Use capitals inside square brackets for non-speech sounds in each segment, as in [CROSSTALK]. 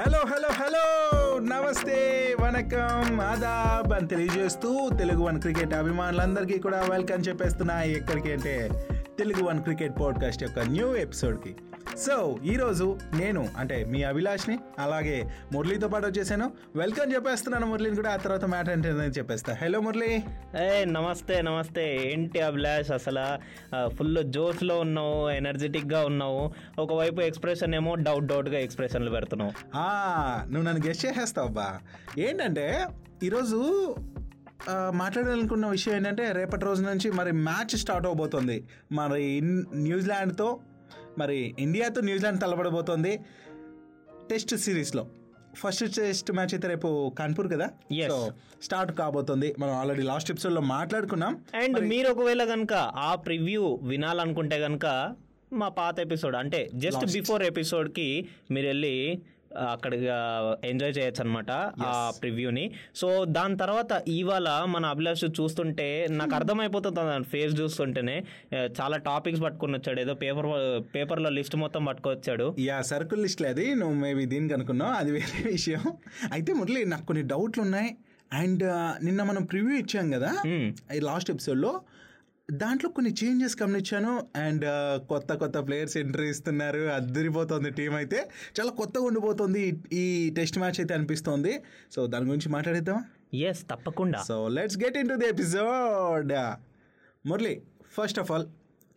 Hello hello hello! నమస్తే వనకం ఆదాబ్ అని తెలియజేస్తూ తెలుగు వన్ క్రికెట్ అభిమానులందరికీ కూడా వెల్కమ్ చెప్పేస్తున్నా ఎక్కడికి అంటే తెలుగు వన్ క్రికెట్ పాడ్కాస్ట్ యొక్క న్యూ ఎపిసోడ్కి. సో ఈరోజు నేను అంటే మీ అభిలాష్ని అలాగే మురళితో పాటు వచ్చేసాను. వెల్కమ్ చెప్పేస్తున్నాను మురళిని కూడా ఆ తర్వాత మ్యాటర్ ఏంటనేది చెప్పేస్తా. హలో మురళి. ఏ నమస్తే నమస్తే. ఏంటి అభిలాష్ అసలు ఫుల్ జోష్లో ఉన్నావు ఎనర్జెటిక్గా ఉన్నావు. ఒకవైపు ఎక్స్ప్రెషన్ ఏమో డౌట్ డౌట్గా ఎక్స్ప్రెషన్లు పెడుతున్నావు. ఆ, నువ్వు నన్ను గెస్ట్ చేసేస్తావు బా ఏంటంటే ఈరోజు మాట్లాడాలనుకున్న విషయం ఏంటంటే రేపటి రోజు నుంచి మరి మ్యాచ్ స్టార్ట్ అవబోతుంది. మరి న్యూజిలాండ్తో మరి ఇండియాతో న్యూజిలాండ్ తలబడబోతోంది టెస్ట్ సిరీస్లో. ఫస్ట్ టెస్ట్ మ్యాచ్ అయితే రేపు కాన్పూర్ కదా. సో స్టార్ట్ కాబోతుంది. మనం ఆల్రెడీ లాస్ట్ ఎపిసోడ్లో మాట్లాడుకున్నాం. అండ్ మీరు ఒకవేళ కనుక ఆ ప్రివ్యూ వినాలనుకుంటే కనుక మా పాత ఎపిసోడ్ అంటే జస్ట్ బిఫోర్ ఎపిసోడ్కి మీరు వెళ్ళి అక్కడ ఎంజాయ్ చేయొచ్చు అనమాట ఆ ప్రివ్యూని సో దాని తర్వాత ఇవాళ మన అభిలాష్ చూస్తుంటే నాకు అర్థమైపోతుంది తన ఫేస్ చూస్తుంటేనే. చాలా టాపిక్స్ పట్టుకొని వచ్చాడు ఏదో పేపర్ పేపర్లో లిస్ట్ మొత్తం పట్టుకొచ్చాడు. యా సర్కిల్ లిస్ట్ అది నువ్వు మేబీ దీనికి అనుకున్నావు. అది వేరే [LAUGHS] విషయం. అయితే మురళి నాకు కొన్ని డౌట్లు ఉన్నాయి. అండ్ నిన్న మనం ప్రివ్యూ ఇచ్చాం కదా? ఈ లాస్ట్ ఎపిసోడ్లో దాంట్లో కొన్ని చేంజెస్ గమనించాను. అండ్ కొత్త కొత్త ప్లేయర్స్ ఎంట్రీ ఇస్తున్నారు. అద్దరిపోతుంది టీం అయితే. చాలా కొత్తగా ఉండిపోతుంది ఈ- టెస్ట్ మ్యాచ్ అయితే అనిపిస్తోంది. సో దాని గురించి మాట్లాడేద్దామా? ఎస్ తప్పకుండా. So let's get into the episode Murali first of all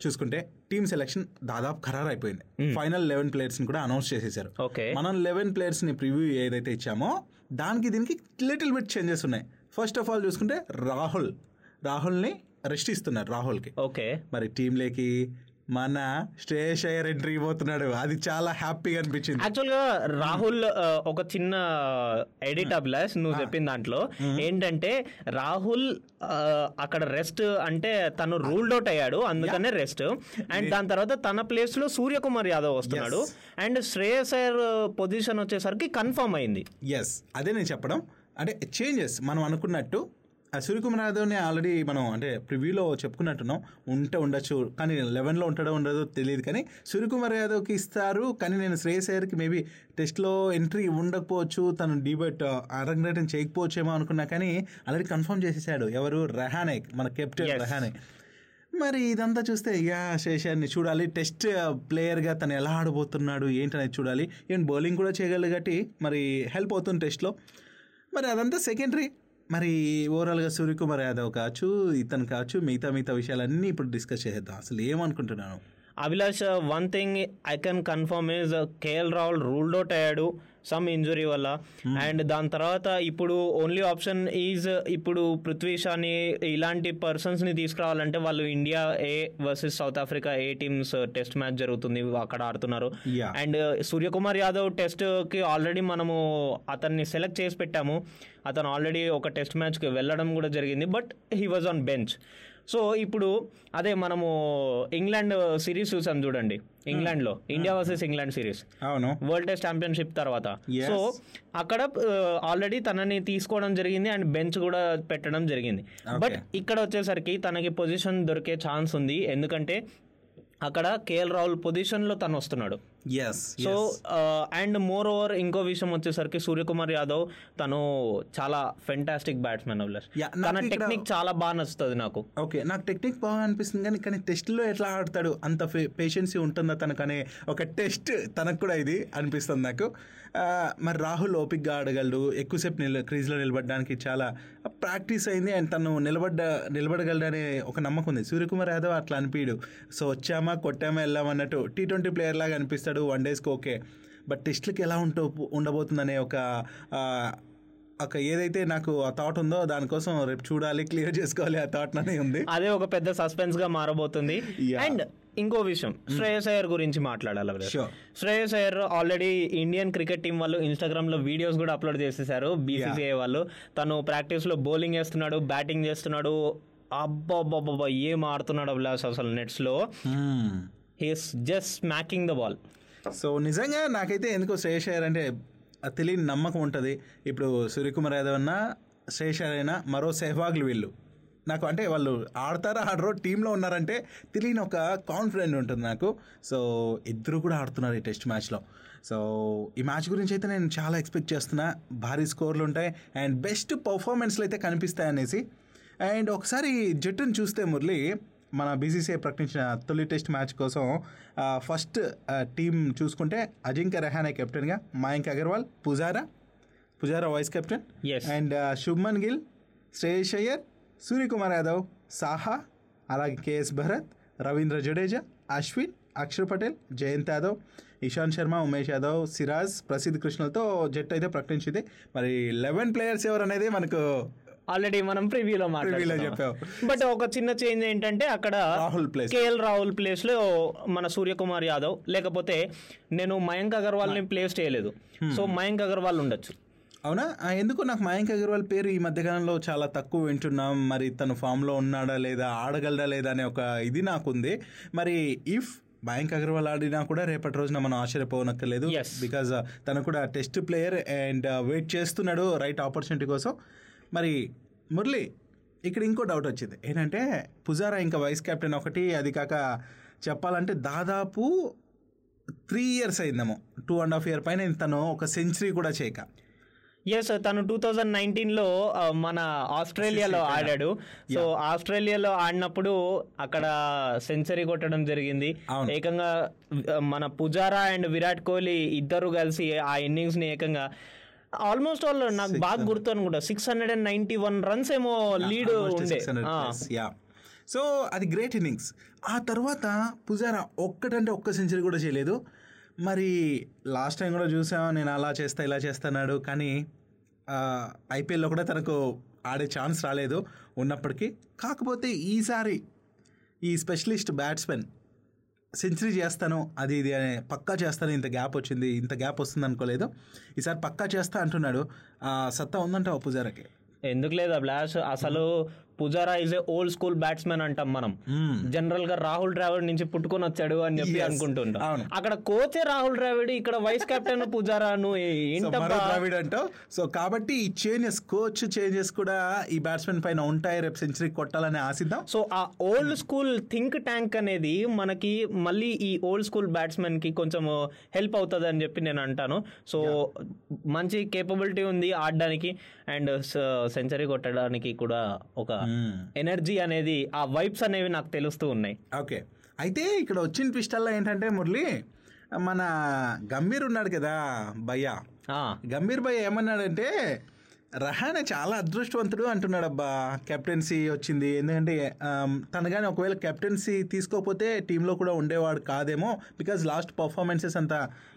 చూసుకుంటే టీమ్ సెలెక్షన్ దాదాపు ఖరారు అయిపోయింది ఫైనల్ లెవెన్ ప్లేయర్స్ని కూడా అనౌన్స్ చేసేసారు. ఓకే మనం లెవెన్ ప్లేయర్స్ని ప్రివ్యూ ఏదైతే ఇచ్చామో దానికి దీనికి లిటిల్ బిట్ చేంజెస్ ఉన్నాయి. ఫస్ట్ ఆఫ్ ఆల్ చూసుకుంటే రాహుల్. రాహుల్ని రెస్ట్ ఇస్తున్నారు రాహుల్కి. ఓకే. మరి టీంలోకి మన శ్రేయస్ అయ్యర్ ఎంట్రీ పోతున్నాడు. అది చాలా హ్యాపీగా అనిపించింది. యాక్చువల్గా రాహుల్ ఆ, ఒక చిన్న ఎడిట్ అభిలాష్ నువ్వు చెప్పిన దాంట్లో ఏంటంటే రాహుల్ అక్కడ రెస్ట్ అంటే తను రూల్డ్ అవుట్ అయ్యాడు అందుకనే రెస్ట్ అండ్ దాని తర్వాత తన ప్లేస్లో సూర్యకుమార్ యాదవ్ వస్తున్నాడు. అండ్ శ్రేయస్ అయ్యర్ పొజిషన్ వచ్చేసరికి కన్ఫర్మ్ అయింది. ఎస్ అదే నేను చెప్పడం. అంటే చేంజెస్ మనం అనుకున్నట్టు సూర్యకుమార్ యాదవ్ని ఆల్రెడీ మనం అంటే ప్రివ్యూలో చెప్పుకున్నట్టున్నాం. ఉంటే ఉండొచ్చు కానీ లెవెన్లో ఉంటాడో ఉండదో తెలియదు. కానీ సూర్యకుమార్ యాదవ్కి ఇస్తారు. కానీ నేను శ్రేయస్ అయ్యర్కి మేబీ టెస్ట్లో ఎంట్రీ ఉండకపోవచ్చు. తను డీబట్ అరంగేటం చేయకపోవచ్చేమో అనుకున్నా. కానీ ఆల్రెడీ కన్ఫర్మ్ చేసేసాడు. ఎవరు? రెహానే మన కెప్టెన్. రెహానే మరి ఇదంతా చూస్తే ఇక శేషాన్ని చూడాలి. టెస్ట్ ప్లేయర్గా తను ఎలా ఆడబోతున్నాడు ఏంటనేది చూడాలి. ఈవెన్ బౌలింగ్ కూడా చేయగలరు కాబట్టి మరి హెల్ప్ అవుతుంది టెస్ట్లో. మరి అదంతా సెకండరీ. మరి ఓవరాల్గా సూర్యకుమార్ యాదవ్ కావచ్చు ఇతను కావచ్చు మిగతా మిగతా విషయాలన్నీ ఇప్పుడు డిస్కస్ చేద్దాం అసలు ఏమనుకుంటున్నాను? Abhilash one thing I can confirm is KL Rahul ruled out అయ్యాడు సమ్ ఇంజురీ వల్ల. అండ్ దాని తర్వాత ఇప్పుడు ఓన్లీ ఆప్షన్ ఈజ్ ఇప్పుడు పృథ్వీ షాని ఇలాంటి పర్సన్స్ని తీసుకురావాలంటే వాళ్ళు India A versus South Africa A teams test match జరుగుతుంది అక్కడ ఆడుతున్నారు. అండ్ సూర్యకుమార్ యాదవ్ టెస్ట్కి ఆల్రెడీ మనము అతన్ని సెలెక్ట్ చేసి పెట్టాము. అతను ఆల్రెడీ ఒక టెస్ట్ మ్యాచ్కి వెళ్ళడం కూడా జరిగింది but he was on bench so ఇప్పుడు అదే మనము ఇంగ్లాండ్ సిరీస్ చూసాం చూడండి. ఇంగ్లాండ్లో ఇండియా వర్సెస్ ఇంగ్లాండ్ సిరీస్. అవును. వరల్డ్ టెస్ట్ ఛాంపియన్షిప్ తర్వాత. సో అక్కడ ఆల్రెడీ తనని తీసుకోవడం జరిగింది అండ్ బెంచ్ కూడా పెట్టడం జరిగింది. బట్ ఇక్కడ వచ్చేసరికి తనకి పొజిషన్ దొరికే ఛాన్స్ ఉంది. ఎందుకంటే అక్కడ కేఎల్ రాహుల్ పొజిషన్లో తను వస్తున్నాడు. సో అండ్ మోర్ ఓవర్ ఇంకో విషయం వచ్చేసరికి సూర్యకుమార్ యాదవ్ తను చాలా ఫెంటాస్టిక్ బ్యాట్స్మెన్ తన టెక్నిక్ చాలా బాగా నచ్చుతుంది నాకు. ఓకే నాకు టెక్నిక్ బాగా అనిపిస్తుంది కానీ కానీ టెస్ట్లో ఎట్లా ఆడతాడు? అంత పేషెన్సీ ఉంటుందా తనకనే ఒక టెస్ట్ తనకు కూడా ఇది అనిపిస్తుంది నాకు. ఆ, మరి రాహుల్ ఓపిక్గా ఆడగలడు ఎక్కువసేపు నిల క్రీజ్లో నిలబడడానికి చాలా ప్రాక్టీస్ అయింది అండ్ తను నిలబడ్డ నిలబడగలడనే ఒక నమ్మకం ఉంది. సూర్యకుమార్ యాదవ్ అట్లా అనిపించడు సో వచ్చామా కొట్టామా వెళ్ళామన్నట్టు టీ ట్వంటీ ప్లేయర్ లాగా అనిపిస్తాడు. వన్ డేస్కి ఓకే బట్ టెస్ట్లకి ఎలా ఉంటూ ఉండబోతుందనే ఒక ఒక ఏదైతే నాకు ఆ థాట్ ఉందో దానికోసం రేపు చూడాలి క్లియర్ చేసుకోవాలి ఆ థాట్ అనే ఉంది. అదే ఒక పెద్ద సస్పెన్స్గా మారబోతుంది. అండ్ ఇంకో విషయం శ్రేయస్ అయ్యర్ గురించి మాట్లాడాలి. Shreyas Iyer already Indian cricket team వాళ్ళు ఇన్స్టాగ్రామ్లో వీడియోస్ కూడా అప్లోడ్ చేసేసారు బీసీసీఐ వాళ్ళు. తను ప్రాక్టీస్లో బౌలింగ్ చేస్తున్నాడు బ్యాటింగ్ చేస్తున్నాడు. అబ్బాబ్బాబ్బా ఏం ఆడుతున్నాడు అభిలాష్ అసలు నెట్స్లో. He's just smacking the ball so నిజంగా నాకైతే ఎందుకో శ్రేయస్ అయ్యర్ అంటే తెలియని నమ్మకం ఉంటుంది. ఇప్పుడు సూర్యకుమార్ యాదవ్ అన్న శ్రేయస్ అయ్యర్ అయినా మరో సెహ్వాగ్లు వీళ్ళు. నాకు అంటే వాళ్ళు ఆడతారా ఆడరో టీంలో ఉన్నారంటే తెలియని ఒక కాన్ఫిడెంట్ ఉంటుంది నాకు. సో ఇద్దరు కూడా ఆడుతున్నారు ఈ టెస్ట్ మ్యాచ్లో. సో ఈ మ్యాచ్ గురించి అయితే నేను చాలా ఎక్స్పెక్ట్ చేస్తున్నా. భారీ స్కోర్లు ఉంటాయి అండ్ బెస్ట్ పర్ఫార్మెన్స్లు అయితే కనిపిస్తాయి అనేసి అండ్ ఒకసారి జట్టును చూస్తే మురళి మన బీసీసీఐ ప్రకటించిన తొలి టెస్ట్ మ్యాచ్ కోసం ఫస్ట్ టీం చూసుకుంటే అజింక్య రెహానే కెప్టెన్గా Mayank Agarwal Pujara Pujara vice captain. And Shubman Gill Shreyas Iyer Suryakumar Yadav Saha అలాగే కేఎస్ భరత్ రవీంద్ర జడేజా అశ్విన్ అక్షర్ పటేల్ జయంత్ యాదవ్ ఇషాంత్ శర్మ ఉమేష్ యాదవ్ సిరాజ్ ప్రసిద్ధ్ కృష్ణలతో జట్టు అయితే ప్రకటించింది మరి లెవెన్ ప్లేయర్స్ ఎవరు అనేది మనకు ఆల్రెడీ మనం ప్రివ్యూలో మాట్లాడుతున్నాం బట్ ఒక చిన్న చేంజ్ ఏంటంటే అక్కడ రాహుల్ ప్లేస్ కేఎల్ రాహుల్ ప్లేస్లో మన సూర్యకుమార్ యాదవ్ లేకపోతే నేను మయాంక్ అగర్వాల్ని ప్లేస్ చేయలేదు. సో మయాంక్ అగర్వాల్ ఉండొచ్చు. అవునా? ఎందుకు నాకు మయాంక్ అగర్వాల్ పేరు ఈ మధ్యకాలంలో చాలా తక్కువ వింటున్నాం. మరి తను ఫామ్లో ఉన్నాడా లేదా ఆడగలడా లేదా అనే ఒక ఇది నాకుంది. మరి ఇఫ్ మయాంక్ అగర్వాల్ ఆడినా కూడా రేపటి రోజున మనం ఆశ్చర్యపోనక్కర్లేదు. బికాజ్ తను కూడా టెస్ట్ ప్లేయర్ అండ్ వెయిట్ చేస్తున్నాడు రైట్ ఆపర్చునిటీ కోసం. మరి మురళి ఇక్కడ ఇంకో డౌట్ వచ్చింది. ఏంటంటే పుజారా ఇంకా వైస్ కెప్టెన్ ఒకటి అది కాక చెప్పాలంటే దాదాపు త్రీ ఇయర్స్ అయిందేమో. టూ అండ్ హాఫ్ ఇయర్ పైన తను ఒక సెంచరీ కూడా చేయక. ఎస్ తను టూ థౌజండ్ నైన్టీన్లో ఆ, మన ఆస్ట్రేలియాలో ఆడాడు. సో ఆస్ట్రేలియాలో ఆడినప్పుడు అక్కడ సెంచరీ కొట్టడం జరిగింది. ఏకంగా మన పుజారా అండ్ విరాట్ కోహ్లీ ఇద్దరు కలిసి ఆ ఇన్నింగ్స్ని ఏకంగా ఆల్మోస్ట్ ఆల్ నాకు బాగా గుర్తు అనుకుంటా six hundred and ninety one runs ఏమో లీడ్ ఉండే. యా సో అది గ్రేట్ ఇన్నింగ్స్ ఆ తర్వాత పుజారా ఒక్కటంటే ఒక్క సెంచరీ కూడా చేయలేదు. మరి లాస్ట్ టైం కూడా చూసాం నేను అలా చేస్తా ఇలా చేస్తున్నాడు కానీ ఐపీఎల్లో కూడా తనకు ఆడే ఛాన్స్ రాలేదు ఉన్నప్పటికీ. కాకపోతే ఈసారి ఈ స్పెషలిస్ట్ బ్యాట్స్మెన్ సెంచరీ చేస్తాను అది ఇది అనే పక్కా చేస్తాను ఇంత గ్యాప్ వచ్చింది ఇంత గ్యాప్ వస్తుంది అనుకోలేదు. ఈసారి పక్కా చేస్తా అంటున్నాడు. సత్తా ఉందంట పుజారాకి. ఎందుకు లేదు బ్లాష్ అసలు Pujara is a old school batsmen అంటాం మనం. జనరల్గా రాహుల్ ద్రావిడ్ నుంచి పుట్టుకొని వచ్చాడు అని చెప్పి. అనుకుంటుంటాం. అక్కడ కోచే రాహుల్ ద్రావిడ్ ఇక్కడ వైస్ కెప్టెన్ పుజారా నువ్వు సో ఏంటబ్బా? మరో ద్రావిడ్ అంటావు సో కాబట్టి ఈ చేంజెస్ కోచ్ చేంజెస్ కూడా ఈ బ్యాట్స్మెన్ పైన ఉంటాయి. రేపు సెంచరీ కొట్టాలని ఆశిద్దాం. సో ఆ ఓల్డ్ స్కూల్ థింక్ ట్యాంక్ అనేది మనకి మళ్ళీ ఈ ఓల్డ్ స్కూల్ బ్యాట్స్మెన్కి కొంచెం హెల్ప్ అవుతుంది అని చెప్పి నేను అంటాను. సో మంచి కేపబిలిటీ ఉంది ఆడడానికి. అండ్ సెంచరీ కొట్టడానికి కూడా ఒక ఎనర్జీ అనేది ఆ వైబ్స్ అనేవి నాకు తెలుస్తూ ఉన్నాయి. ఓకే. అయితే ఇక్కడ వచ్చిన ట్విస్టల్లో ఏంటంటే మురళి మన గంభీర్ ఉన్నాడు కదా భయ్యా. గంభీర్ భయ్య ఏమన్నాడంటే రహానే చాలా అదృష్టవంతుడు అంటున్నాడు అబ్బా కెప్టెన్సీ వచ్చింది. ఎందుకంటే తను కానీ ఒకవేళ కెప్టెన్సీ తీసుకోకపోతే టీంలో కూడా ఉండేవాడు కాదేమో. బికాజ్ లాస్ట్ పర్ఫార్మెన్సెస్ అంత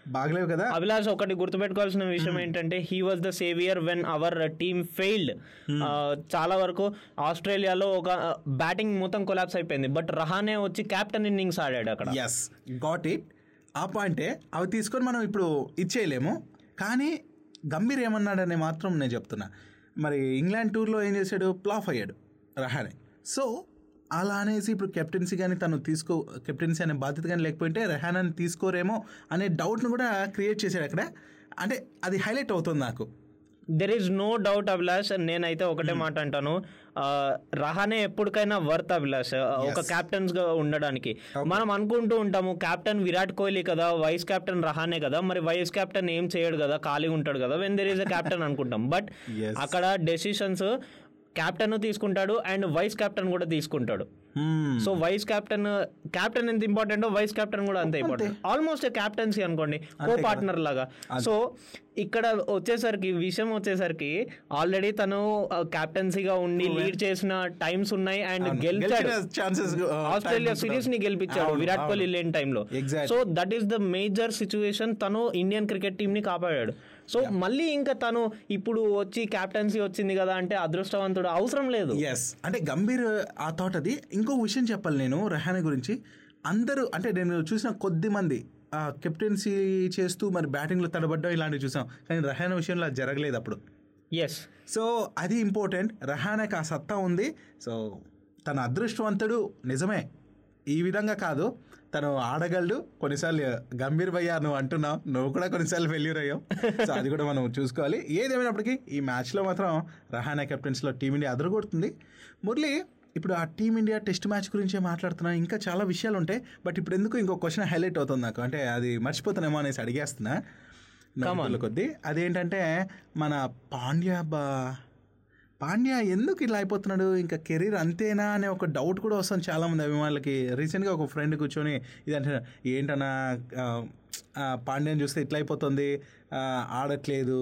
బాగలేవు కదా. అభిలాష్ ఒకటి గుర్తుపెట్టుకోవాల్సిన విషయం ఏంటంటే he was the saviour when our team failed చాలా వరకు ఆస్ట్రేలియాలో ఒక బ్యాటింగ్ మొత్తం కొలాప్స్ అయిపోయింది. బట్ రహానే వచ్చి క్యాప్టెన్ ఇన్నింగ్స్ ఆడాడు అక్కడ. ఎస్ గాట్ ఇట్ ఆ పాయింటే అవి తీసుకొని మనం ఇప్పుడు ఇచ్చేయలేము. కానీ గంభీర్ ఏమన్నాడని మాత్రం నేను చెప్తున్నా. మరి ఇంగ్లాండ్ టూర్లో ఏం చేశాడు? ప్లాఫ్ అయ్యాడు రహానే. సో అలా అనేసి ఇప్పుడు కెప్టెన్సీ కానీ తను తీసుకో కెప్టెన్సీ అనే బాధ్యత కానీ లేకపోతే రెహానాన్ని తీసుకోరేమో అనే డౌట్ను కూడా క్రియేట్ చేశాడు అక్కడ. అంటే అది హైలైట్ అవుతుంది నాకు. There is no doubt Abhilash నేనైతే ఒకటే మాట అంటాను. రహానే ఎప్పటికైనా వర్త్ అభిలాష్ ఒక కెప్టెన్స్గా ఉండడానికి. మనం అనుకుంటూ ఉంటాము కెప్టెన్ విరాట్ కోహ్లీ కదా వైస్ కెప్టెన్ రహానే కదా మరి వైస్ కెప్టెన్ ఏం చేయడు కదా ఖాళీ ఉంటాడు కదా when there is a captain అనుకుంటాం. బట్. [LAUGHS] అక్కడ డెసిషన్స్ కెప్టెన్ తీసుకుంటాడు అండ్ వైస్ కెప్టెన్ కూడా తీసుకుంటాడు. సో వైస్ కెప్టెన్ కెప్టెన్ ఎంత ఇంపార్టెంట్ వైస్ కెప్టెన్ కూడా అంతే ఇంపార్టెంట్ ఆల్మోస్ట్ క్యాప్టెన్సీ అనుకోండి కో పార్ట్నర్ లాగా. సో ఇక్కడ వచ్చేసరికి విషయం వచ్చేసరికి ఆల్రెడీ తను క్యాప్టెన్సీగా ఉండి లీడ్ చేసిన టైమ్స్ ఉన్నాయి అండ్ గెలిచాడు. uh, ఆస్ట్రేలియా సిరీస్ని గెలిపించాడు విరాట్. కోహ్లీ లేని టైంలో. So that is the major situation తను ఇండియన్ క్రికెట్ టీం ని కాపాడాడు. సో మళ్ళీ ఇంకా తను ఇప్పుడు వచ్చి క్యాప్టెన్సీ వచ్చింది కదా అంటే అదృష్టవంతుడు అవసరం లేదు. ఎస్ అంటే గంభీర్ ఆ థాట్ అది. ఇంకో విషయం చెప్పాలి నేను రెహానా గురించి. అందరూ అంటే నేను చూసిన కొద్ది మంది ఆ కెప్టెన్సీ చేస్తూ మరి బ్యాటింగ్లో తడబడ్డం ఇలాంటివి చూసాం. కానీ రెహానా విషయంలో అది జరగలేదు అప్పుడు. ఎస్ సో అది ఇంపార్టెంట్ రెహానాకి ఆ సత్తా ఉంది. సో తన అదృష్టవంతుడు నిజమే. ఈ విధంగా కాదు. తను ఆడగలడు. కొన్నిసార్లు గంభీర్ భయ్యా నువ్వు అంటున్నావు. నువ్వు కూడా కొన్నిసార్లు ఫెయిల్యూర్ అయ్యావు. సో అది కూడా మనం చూసుకోవాలి. ఏదేమైనప్పటికీ ఈ మ్యాచ్లో మాత్రం రహానా కెప్టెన్స్లో టీమిండియా అదరగొడుతుంది. మురళి ఇప్పుడు ఆ టీమిండియా టెస్ట్ మ్యాచ్ గురించే మాట్లాడుతున్నా. ఇంకా చాలా విషయాలు ఉంటాయి. బట్ ఇప్పుడు ఎందుకు ఇంకో క్వశ్చన్ హైలైట్ అవుతుంది నాకు? అంటే అది మర్చిపోతానేమో అనేసి అడిగేస్తున్నా. కొద్దీ. అదేంటంటే మన పాండ్యా బా పాండ్యా ఎందుకు ఇలా అయిపోతున్నాడు? ఇంకా కెరీర్ అంతేనా అనే ఒక డౌట్ కూడా వస్తుంది చాలామంది అభిమానులకి. రీసెంట్గా ఒక ఫ్రెండ్ కూర్చొని ఇది అంటే ఏంటన్నా పాండ్యాని చూస్తే ఇట్లా అయిపోతుంది? ఆడట్లేదు.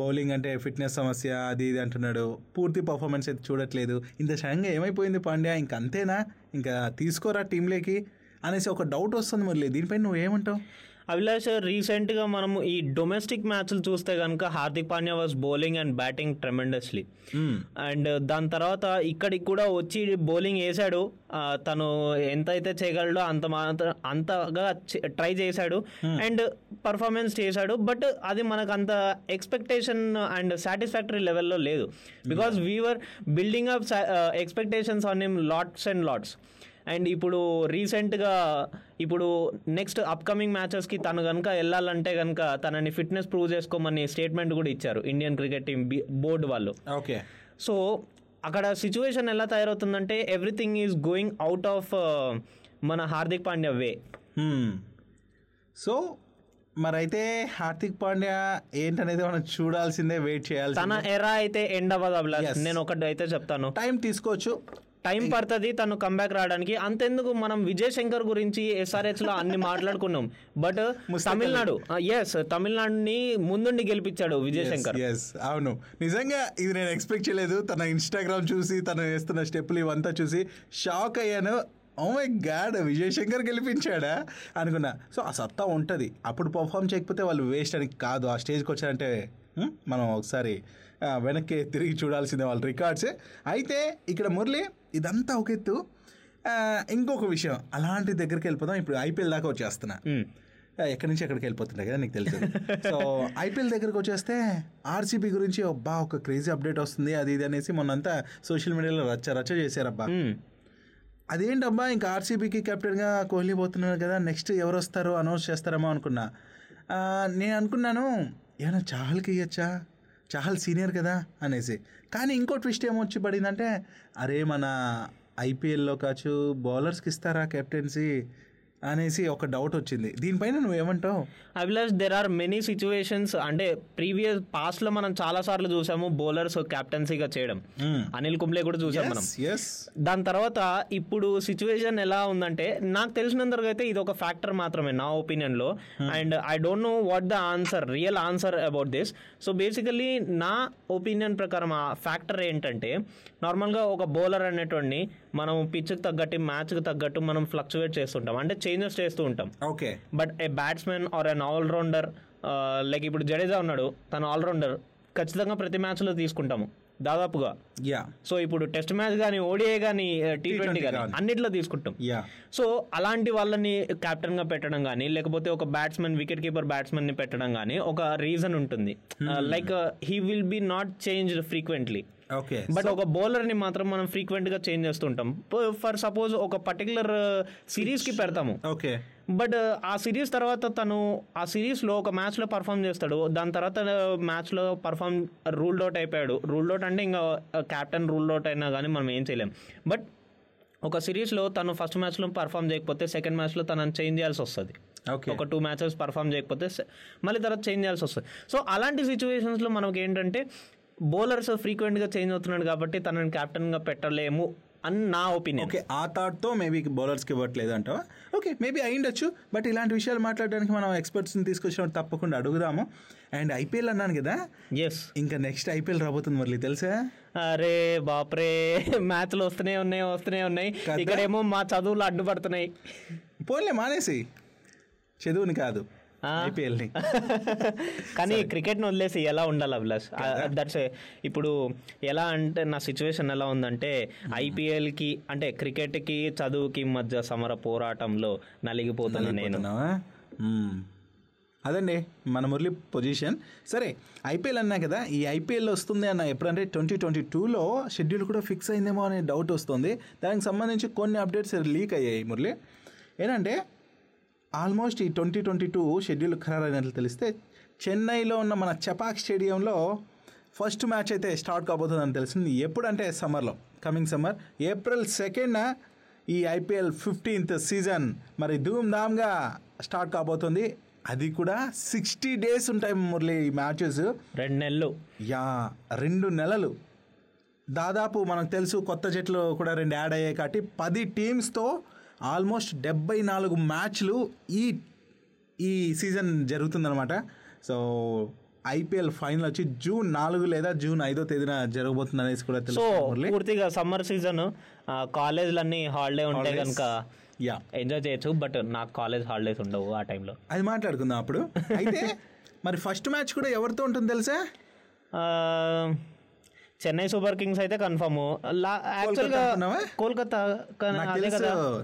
బౌలింగ్ అంటే ఫిట్నెస్ సమస్య అది ఇది అంటున్నాడు. పూర్తి పర్ఫార్మెన్స్ అయితే చూడట్లేదు. ఇంత సడన్గా ఏమైపోయింది పాండ్యా? ఇంకా అంతేనా? ఇంకా తీసుకోరా టీంలోకి? అనేసి ఒక డౌట్ వస్తుంది మురళి. దీనిపై నువ్వు ఏమంటావు అభిలాష్ రీసెంట్గా మనము ఈ డొమెస్టిక్ మ్యాచ్లు చూస్తే కనుక Hardik Pandya was bowling and batting tremendously and దాని తర్వాత ఇక్కడికి కూడా వచ్చి బౌలింగ్ వేశాడు. తను ఎంత అయితే చేయగలడో అంత మాత్రం అంతగా ట్రై చేశాడు. అండ్ పర్ఫార్మెన్స్ చేశాడు. బట్ అది మనకు అంత ఎక్స్పెక్టేషన్ అండ్ సాటిస్ఫాక్టరీ లెవెల్లో లేదు because we are building up expectations on him lots and lots and ఇప్పుడు రీసెంట్గా ఇప్పుడు నెక్స్ట్ అప్కమింగ్ మ్యాచెస్కి తను కనుక వెళ్ళాలంటే కనుక తనని ఫిట్నెస్ ప్రూవ్ చేసుకోమని స్టేట్మెంట్ కూడా ఇచ్చారు ఇండియన్ క్రికెట్ టీం బోర్డు వాళ్ళు. ఓకే. సో అక్కడ సిచ్యువేషన్ ఎలా తయారవుతుందంటే everything is going out of మన హార్దిక్ పాండ్యా వే. సో మరైతే హార్దిక్ పాండ్యా ఏంటనేది మనం చూడాల్సిందే వెయిట్ చేయాల్సి తన ఎరా అయితే ఎండ్ అవ్వదు. నేను ఒకటి అయితే చెప్తాను. టైం తీసుకోవచ్చు. టైం పడుతుంది తను కంబ్యాక్ రావడానికి. అంతెందుకు మనం విజయ్ శంకర్ గురించి ఎస్ఆర్హెచ్లో అన్ని మాట్లాడుకున్నాం. బట్ తమిళనాడు ఎస్ తమిళనాడుని ముందుండి గెలిపించాడు విజయ్ శంకర్ ఎస్ అవును. నిజంగా ఇది నేను ఎక్స్పెక్ట్ చేయలేదు. తన ఇన్స్టాగ్రామ్ చూసి తను వేస్తున్న స్టెప్పులు ఇవంతా చూసి షాక్ అయ్యాను. Oh my god Vijay Shankar గెలిపించాడా అనుకున్నా. సో ఆ సత్తా ఉంటుంది. అప్పుడు పర్ఫామ్ చేయకపోతే వాళ్ళు వేస్ట్ అని కాదు. ఆ స్టేజ్కి వచ్చారంటే హ్మ్, మనం ఒకసారి వెనక్కి తిరిగి చూడాల్సిందే వాళ్ళ రికార్డ్సే అయితే ఇక్కడ మురళి ఇదంతా ఒక ఎత్తు. ఇంకొక విషయం. అలాంటి దగ్గరికి వెళ్ళిపోదాం. ఇప్పుడు ఐపీఎల్ దాకా వచ్చేస్తున్నా. ఎక్కడి నుంచి ఎక్కడికి వెళ్ళిపోతుంటాయి కదా నీకు తెలుసు. సో ఐపీఎల్ దగ్గరకు వచ్చేస్తే ఆర్సీబీ గురించి అబ్బా ఒక క్రేజీ అప్డేట్ వస్తుంది అది ఇది అనేసి మొన్నంతా సోషల్ మీడియాలో రచ్చ రచ్చ చేశారబ్బా. అదేంటబ్బా ఇంకా ఆర్సీబీకి కెప్టెన్గా కోహ్లీ పోతున్నారు కదా నెక్స్ట్ ఎవరు వస్తారో అనౌన్స్ చేస్తారేమో అనుకున్నా. నేను అనుకున్నాను ఏమైనా చాహల్కి ఇవ్వచ్చా చాహల్ సీనియర్ కదా అనేసి. కానీ ఇంకో ట్విస్ట్ ఏమొచ్చి పడిందంటే అరే మన ఐపీఎల్లో కాచు బౌలర్స్కి ఇస్తారా కెప్టెన్సీ? అనేసి ఒక డౌట్ వచ్చింది. దీనిపైన నువ్వేమంటావు? Abhilash there are many situations అంటే ప్రీవియస్ పాస్ట్లో మనం చాలా సార్లు చూసాము బౌలర్స్ కెప్టెన్సీగా చేయడం. అనిల్ కుంబ్లే కూడా చూసాం మనం. దాని తర్వాత ఇప్పుడు సిచ్యువేషన్ ఎలా ఉందంటే నాకు తెలిసినంతవరకు అయితే ఇది ఒక ఫ్యాక్టర్ మాత్రమే నా ఒపీనియన్లో. And I don't know what the answer real answer about this so basically నా ఒపీనియన్ ప్రకారం ఆ ఫ్యాక్టర్ ఏంటంటే నార్మల్గా ఒక బౌలర్ అనేటువంటి మనం పిచ్కి తగ్గట్టు మ్యాచ్కి తగ్గట్టు మనం ఫ్లక్చువేట్ చేస్తుంటాం. అంటే చేంజెస్ చేస్తూ ఉంటాం. Okay but a batsmen or an allrounder like ఇప్పుడు జడేజా ఉన్నాడు తను ఆల్రౌండర్ ఖచ్చితంగా ప్రతి మ్యాచ్లో తీసుకుంటాము దాదాపుగా. యా సో ఇప్పుడు టెస్ట్ మ్యాచ్ కానీ ఓడిఐ కానీ టీ ట్వంటీ కానీ గానీ. అన్నిట్లో తీసుకుంటాం. యా సో అలాంటి వాళ్ళని కెప్టెన్గా పెట్టడం కానీ లేకపోతే ఒక బ్యాట్స్మెన్ వికెట్ కీపర్ బ్యాట్స్మెన్ని పెట్టడం కానీ ఒక రీజన్ ఉంటుంది. Like he will be not change frequently okay but ఒక బౌలర్ని మాత్రం మనం ఫ్రీక్వెంట్గా చేంజ్ చేస్తుంటాం ఫర్ సపోజ్ ఒక పర్టికులర్ సిరీస్కి పెడతాము. ఓకే బట్ ఆ సిరీస్ తర్వాత తను ఆ సిరీస్లో ఒక మ్యాచ్లో పర్ఫామ్ చేస్తాడు. దాని తర్వాత మ్యాచ్లో పర్ఫామ్ రూల్డ్ అవుట్ అయిపోయాడు. రూల్డ్ అవుట్ అంటే ఇంకా క్యాప్టెన్ రూల్డ్ అవుట్ అయినా కానీ మనం ఏం చేయలేం. బట్ ఒక సిరీస్లో తను ఫస్ట్ మ్యాచ్లో పర్ఫామ్ చేయకపోతే సెకండ్ మ్యాచ్లో తనని చేంజ్ చేయాల్సి వస్తుంది. ఓకే ఒక టూ మ్యాచెస్ పర్ఫామ్ చేయకపోతే మళ్ళీ తర్వాత చేంజ్ చేయాల్సి వస్తుంది. సో అలాంటి సిచ్యువేషన్స్లో మనకి ఏంటంటే బౌలర్స్ ఫ్రీక్వెంట్గా చేంజ్ అవుతున్నాడు కాబట్టి తనని కెప్టెన్గా పెట్టలేము అని నా ఒపీనియన్. ఓకే ఆ థాట్తో మేబీ బౌలర్స్కి ఇవ్వట్లేదు అంటావా? ఓకే మేబీ అయిండొచ్చు బట్ ఇలాంటి విషయాలు మాట్లాడడానికి మనం ఎక్స్పర్ట్స్ని తీసుకొచ్చినప్పుడు తప్పకుండా అడుగుదాము. అండ్ ఐపీఎల్ అన్నాను కదా? ఎస్ ఇంకా నెక్స్ట్ ఐపీఎల్ రాబోతుంది మురళి తెలుసా? అరే బాప్రే మ్యాచ్లు వస్తూనే ఉన్నాయి వస్తూనే ఉన్నాయి? ఇక్కడేమో మా చదువులు అడ్డుపడుతున్నాయి. పోన్లే మానేసి చదువుని కాదు. ఆ. ఐపీఎల్ని. కానీ క్రికెట్ని వదిలేసి ఎలా ఉండాలి అభిలాష్? దట్స్ ఇప్పుడు ఎలా అంటే నా సిచ్యువేషన్ ఎలా ఉందంటే ఐపీఎల్కి అంటే క్రికెట్కి చదువుకి మధ్య సమర పోరాటంలో నలిగిపోతున్నా నేను. అదండి మన మురళి పొజిషన్ సరే ఐపీఎల్ అన్నా కదా ఈ ఐపీఎల్ వస్తుంది అన్న ఎప్పుడంటే ట్వంటీ ట్వంటీ టూలో షెడ్యూల్ కూడా ఫిక్స్ అయిందేమో అనే డౌట్ వస్తుంది. దానికి సంబంధించి కొన్ని అప్డేట్స్ లీక్ అయ్యాయి మురళి. ఏంటంటే ఆల్మోస్ట్ ఈ ట్వంటీ ట్వంటీ టూ షెడ్యూల్ ఖరారైనట్లు తెలిస్తే చెన్నైలో ఉన్న మన చపాక్ స్టేడియంలో ఫస్ట్ మ్యాచ్ అయితే స్టార్ట్ కాబోతుందని తెలిసింది. ఎప్పుడంటే సమ్మర్లో. Coming summer. ఏప్రిల్ సెకండ్న ఈ ఐపీఎల్ ఫిఫ్టీన్త్ సీజన్ మరి ధూమ్ ధామ్గా స్టార్ట్ కాబోతుంది. అది కూడా సిక్స్టీ డేస్ ఉంటాయి మురళి ఈ మ్యాచెస్. రెండు నెలలు. యా రెండు నెలలు. దాదాపు మనకు తెలుసు కొత్త జట్లు కూడా రెండు యాడ్ అయ్యాయి కాబట్టి పది టీమ్స్తో ఆల్మోస్ట్ డెబ్బై నాలుగు మ్యాచ్లు ఈ ఈ సీజన్ జరుగుతుందన్నమాట. సో ఐపీఎల్ ఫైనల్ వచ్చి జూన్ నాలుగు లేదా జూన్ ఐదో తేదీన జరగబోతుంది అనేసి కూడా సో పూర్తిగా సమ్మర్ సీజన్ కాలేజ్లన్నీ హాలిడే ఉంటే Holidays. కనుక యా ఎంజాయ్ చేయొచ్చు బట్ నాకు కాలేజ్ హాలిడేస్ ఉండవు ఆ టైంలో. అది మాట్లాడుకుందాం అప్పుడు. అయితే [LAUGHS] మరి ఫస్ట్ మ్యాచ్ కూడా ఎవరితో ఉంటుంది తెలుసా? చెన్నై సూపర్ కింగ్స్ అయితే కన్ఫర్మ్. యాక్చువల్గా? కోల్కతా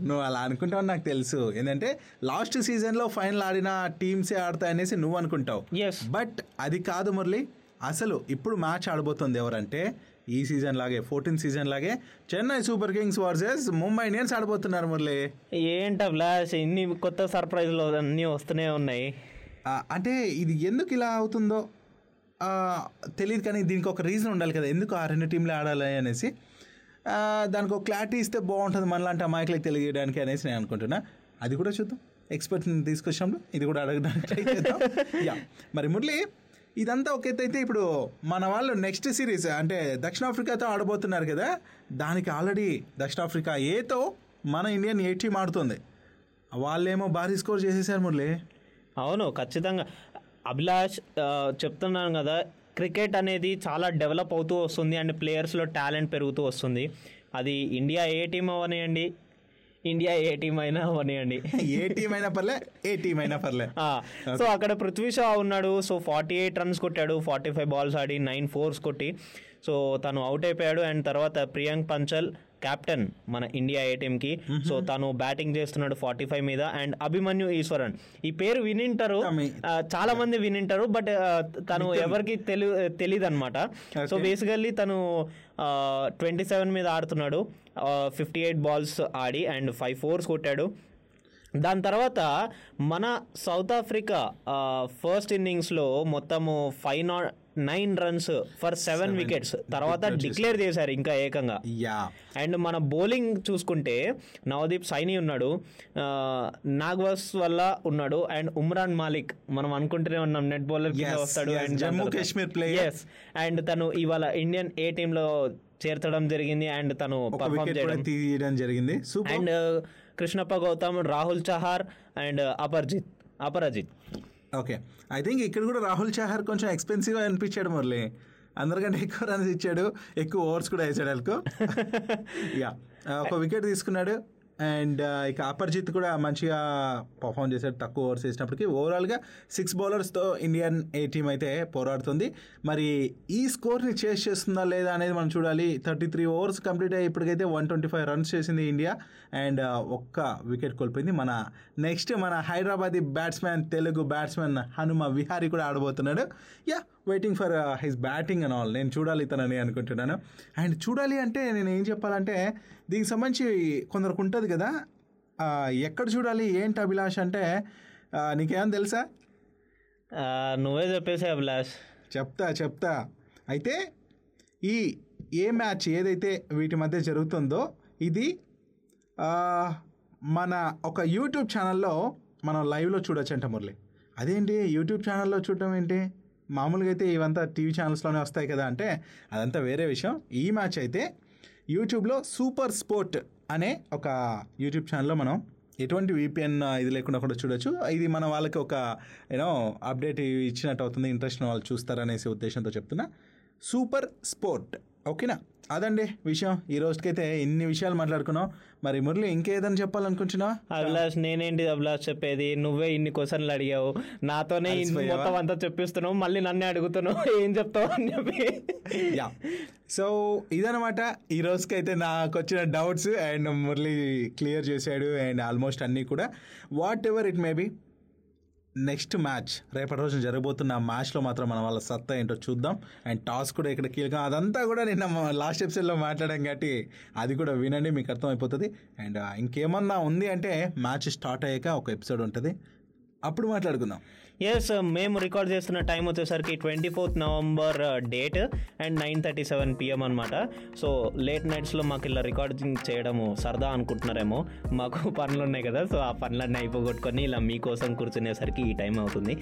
నువ్వు అలా అనుకుంటావు నాకు తెలుసు. ఏంటంటే లాస్ట్ సీజన్లో ఫైనల్ ఆడిన టీమ్సే ఆడతాయనేసి నువ్వు అనుకుంటావు. బట్ అది కాదు మురళి. అసలు ఇప్పుడు మ్యాచ్ ఆడబోతుంది ఎవరంటే ఈ సీజన్ లాగే ఫోర్టీన్ సీజన్ లాగే Chennai Super Kings versus Mumbai Indians ఆడబోతున్నారు Murali. ఏంట ఫ్లాష్ ఇన్ని కొత్త సర్ప్రైజ్లు అన్నీ వస్తూనే ఉన్నాయి. అంటే ఇది ఎందుకు ఇలా అవుతుందో? తెలియదు కానీ దీనికి ఒక రీజన్ ఉండాలి కదా. ఎందుకు ఆ రెండు టీంలు ఆడాలి అనేసి? దానికి ఒక క్లారిటీ ఇస్తే బాగుంటుంది మనలాంటి అమాయకులకు తెలియడానికి అనేసి నేను అనుకుంటున్నా. అది కూడా చూద్దాం. ఎక్స్పర్ట్ని తీసుకొచ్చినప్పుడు ఇది కూడా అడగడానికి ట్రై చేద్దాం. [LAUGHS] యా మరి మురళి ఇదంతా ఒక అయితే ఇప్పుడు మన వాళ్ళు నెక్స్ట్ సిరీస్ అంటే దక్షిణాఫ్రికాతో ఆడబోతున్నారు కదా. దానికి ఆల్రెడీ దక్షిణాఫ్రికా ఏతో మన ఇండియన్ ఏ టీం ఆడుతుంది. వాళ్ళేమో భారీ స్కోర్ చేసేసారు మురళి. అవును ఖచ్చితంగా. అభిలాష్ చెప్తున్నాను కదా క్రికెట్ అనేది చాలా డెవలప్ అవుతూ వస్తుంది అండ్ ప్లేయర్స్లో టాలెంట్ పెరుగుతూ వస్తుంది. అది ఇండియా ఏ టీం అవనియండి? ఇండియా ఏ టీం అయినా అవనియండి. [LAUGHS] ఏ టీం అయినా పర్లే ఏ టీం అయినా పర్లే. సో అక్కడ పృథ్వీ షా ఉన్నాడు. సో ఫార్టీ ఎయిట్ రన్స్ కొట్టాడు ఫార్టీ ఫైవ్ బాల్స్ ఆడి నైన్ ఫోర్స్ కొట్టి. సో తను అవుట్ అయిపోయాడు అండ్ తర్వాత ప్రియాంక్ పంచల్ కెప్టెన్ మన ఇండియా ఏ టీంకి సో తను బ్యాటింగ్ చేస్తున్నాడు ఫార్టీ ఫైవ్ మీద అండ్ అభిమన్యు ఈశ్వరన్. ఈ పేరు వినింటారు. చాలా మంది వినింటారు బట్ తను ఎవరికి తెలి తెలియదు అనమాట సో. బేసికల్లీ తను ట్వంటీ సెవెన్ మీద ఆడుతున్నాడు. ఫిఫ్టీ ఎయిట్ బాల్స్ ఆడి అండ్ ఫైవ్ ఫోర్స్ కొట్టాడు. దాని తర్వాత మన సౌత్ ఆఫ్రికా ఫస్ట్ ఇన్నింగ్స్లో మొత్తము five nought nine runs for seven wickets తర్వాత డిక్లేర్ చేశారు ఇంకా ఏకంగా. యా. అండ్ మన బౌలింగ్ చూసుకుంటే నవదీప్ సైని ఉన్నాడు నాగ్వాస్ వల్ల ఉన్నాడు అండ్ ఉమ్రాన్ మాలిక్. మనం అనుకుంటూనే ఉన్నాం నెట్ బౌలర్ కింద వస్తాడు and Jammu Kashmir. Yes and తను ఇవాళ ఇండియన్ ఏ టీంలో చేర్చడం జరిగింది అండ్ తను పర్ఫామ్ చేయడం. తీయడం జరిగింది. And Krishnappa Gowtham Rahul Chahar and Aparjit. Aparajith. Okay. I think ఇక్కడ కూడా రాహుల్ చహర్ కొంచెం ఎక్స్పెన్సివ్ అనిపించాడు మురళి. అందరికంటే ఎక్కువ రన్స్ ఇచ్చాడు. ఎక్కువ ఓవర్స్ కూడా వేసాడు అనుకో యా [LAUGHS] ఒక వికెట్ తీసుకున్నాడు. అండ్ ఇక అపర్జిత్ కూడా మంచిగా పర్ఫామ్ చేశాడు తక్కువ ఓవర్స్ వేసినప్పటికీ. ఓవరాల్గా సిక్స్ బౌలర్స్తో ఇండియన్ ఏ టీం అయితే పోరాడుతుంది. మరి ఈ స్కోర్ని చేస్ చేస్తుందా లేదా అనేది మనం చూడాలి. థర్టీ త్రీ ఓవర్స్ కంప్లీట్ అయ్యి ఇప్పటికైతే వన్ ట్వంటీ ఫైవ్ రన్స్ చేసింది ఇండియా అండ్ ఒక్క వికెట్ కోల్పోయింది మన నెక్స్ట్ మన హైదరాబాదీ బ్యాట్స్మెన్ తెలుగు బ్యాట్స్మెన్ హనుమ విహారీ కూడా ఆడబోతున్నాడు. Yeah waiting for his batting and all నేను చూడాలి తనని అనుకుంటున్నాను. అండ్ చూడాలి అంటే నేను ఏం చెప్పాలంటే దీనికి సంబంధించి కొందరికి ఉంటుంది కదా ఎక్కడ చూడాలి ఏంటి అభిలాష్ అంటే ఆ, నీకేం తెలుసా? నువ్వే చెప్పేసి అభిలాష్. చెప్తా చెప్తా. అయితే ఈ ఏ మ్యాచ్ ఏదైతే వీటి మధ్య జరుగుతుందో ఇది మన ఒక యూట్యూబ్ ఛానల్లో మనం లైవ్లో చూడొచ్చంట మురళి. అదేంటి? యూట్యూబ్ ఛానల్లో చూడటం ఏంటి? మామూలుగా అయితే ఇవంతా టీవీ ఛానల్స్లోనే వస్తాయి కదా అంటే అదంతా వేరే విషయం. ఈ మ్యాచ్ అయితే యూట్యూబ్లో సూపర్ స్పోర్ట్ అనే ఒక యూట్యూబ్ ఛానల్లో మనం ఎటువంటి విపిఎన్ ఇది లేకుండా కూడా చూడొచ్చు. ఇది మన వాళ్ళకి ఒక యూనో అప్డేట్ ఇచ్చినట్టు అవుతుంది ఇంట్రెస్ట్ వాళ్ళు చూస్తారనేసి ఉద్దేశంతో చెప్తున్నా. Super sport. ఓకేనా? అదండి విషయం. ఈ రోజుకైతే ఇన్ని విషయాలు మాట్లాడుకున్నాం మరి మురళి ఇంకేదని చెప్పాలనుకుంటున్నావా అభిలాష్ నేనేంటి అభిలాష్ చెప్పేది? నువ్వే ఇన్ని క్వశ్చన్లు అడిగావు. నాతోనే? మొత్తం అంతా చెప్పిస్తున్నావు. మళ్ళీ నన్నే అడుగుతున్నావు. [LAUGHS] ఏం చెప్తావు అని చెప్పి. యా. సో ఇదనమాట ఈ రోజుకైతే నాకు వచ్చిన డౌట్స్ అండ్ మురళి క్లియర్ చేశాడు అండ్ ఆల్మోస్ట్ అన్నీ కూడా. Whatever it may be next match రేపటి రోజు జరగబోతున్న ఆ మ్యాచ్లో మాత్రం మన వాళ్ళ సత్తా ఏంటో చూద్దాం. అండ్ టాస్ కూడా ఇక్కడ కీలకం. అదంతా కూడా నిన్న లాస్ట్ ఎపిసోడ్లో మాట్లాడాం కాబట్టి అది కూడా వినండి మీకు అర్థమైపోతుంది. అండ్ ఇంకేమన్నా ఉంది అంటే మ్యాచ్ స్టార్ట్ అయ్యాక ఒక ఎపిసోడ్ ఉంటుంది. అప్పుడు మాట్లాడుకుందాం. ఎస్ మేము రికార్డ్ చేస్తున్న టైం వచ్చేసరికి twenty fourth November date and nine thirty seven PM అనమాట సో లేట్ నైట్స్లో మాకు ఇలా రికార్డింగ్ చేయడము సరదా అనుకుంటున్నారేమో. మాకు [LAUGHS] పనులు ఉన్నాయి కదా సో ఆ పనులన్నీ అయిపోగొట్టుకొని ఇలా మీకోసం కూర్చునేసరికి ఈ టైం అవుతుంది.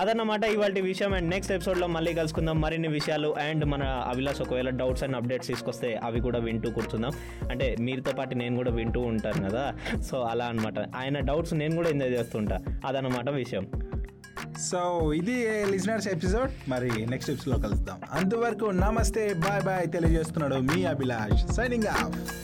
అదన్నమాట ఇవాళ విషయం అండ్ నెక్స్ట్ ఎపిసోడ్లో మళ్ళీ కలుసుకుందాం. మరిన్ని విషయాలు అండ్ మన అవిలాస్ ఒకవేళ డౌట్స్ అండ్ అప్డేట్స్ తీసుకొస్తే అవి కూడా వింటూ కూర్చుందాం. అంటే మీరుతో పాటు నేను కూడా వింటూ ఉంటాను కదా. సో అలా అనమాట ఆయన డౌట్స్ నేను కూడా ఎంజాయ్ చేస్తుంటా. అదనమాట విషయం. సో ఇది లిజనర్స్ ఎపిసోడ్. మరి నెక్స్ట్ ఎపిసోడ్లో కలుద్దాం. అంతవరకు నమస్తే బాయ్ బాయ్ తెలియజేస్తున్నాడు మీ అభిలాష్ సైనింగ్ ఆఫ్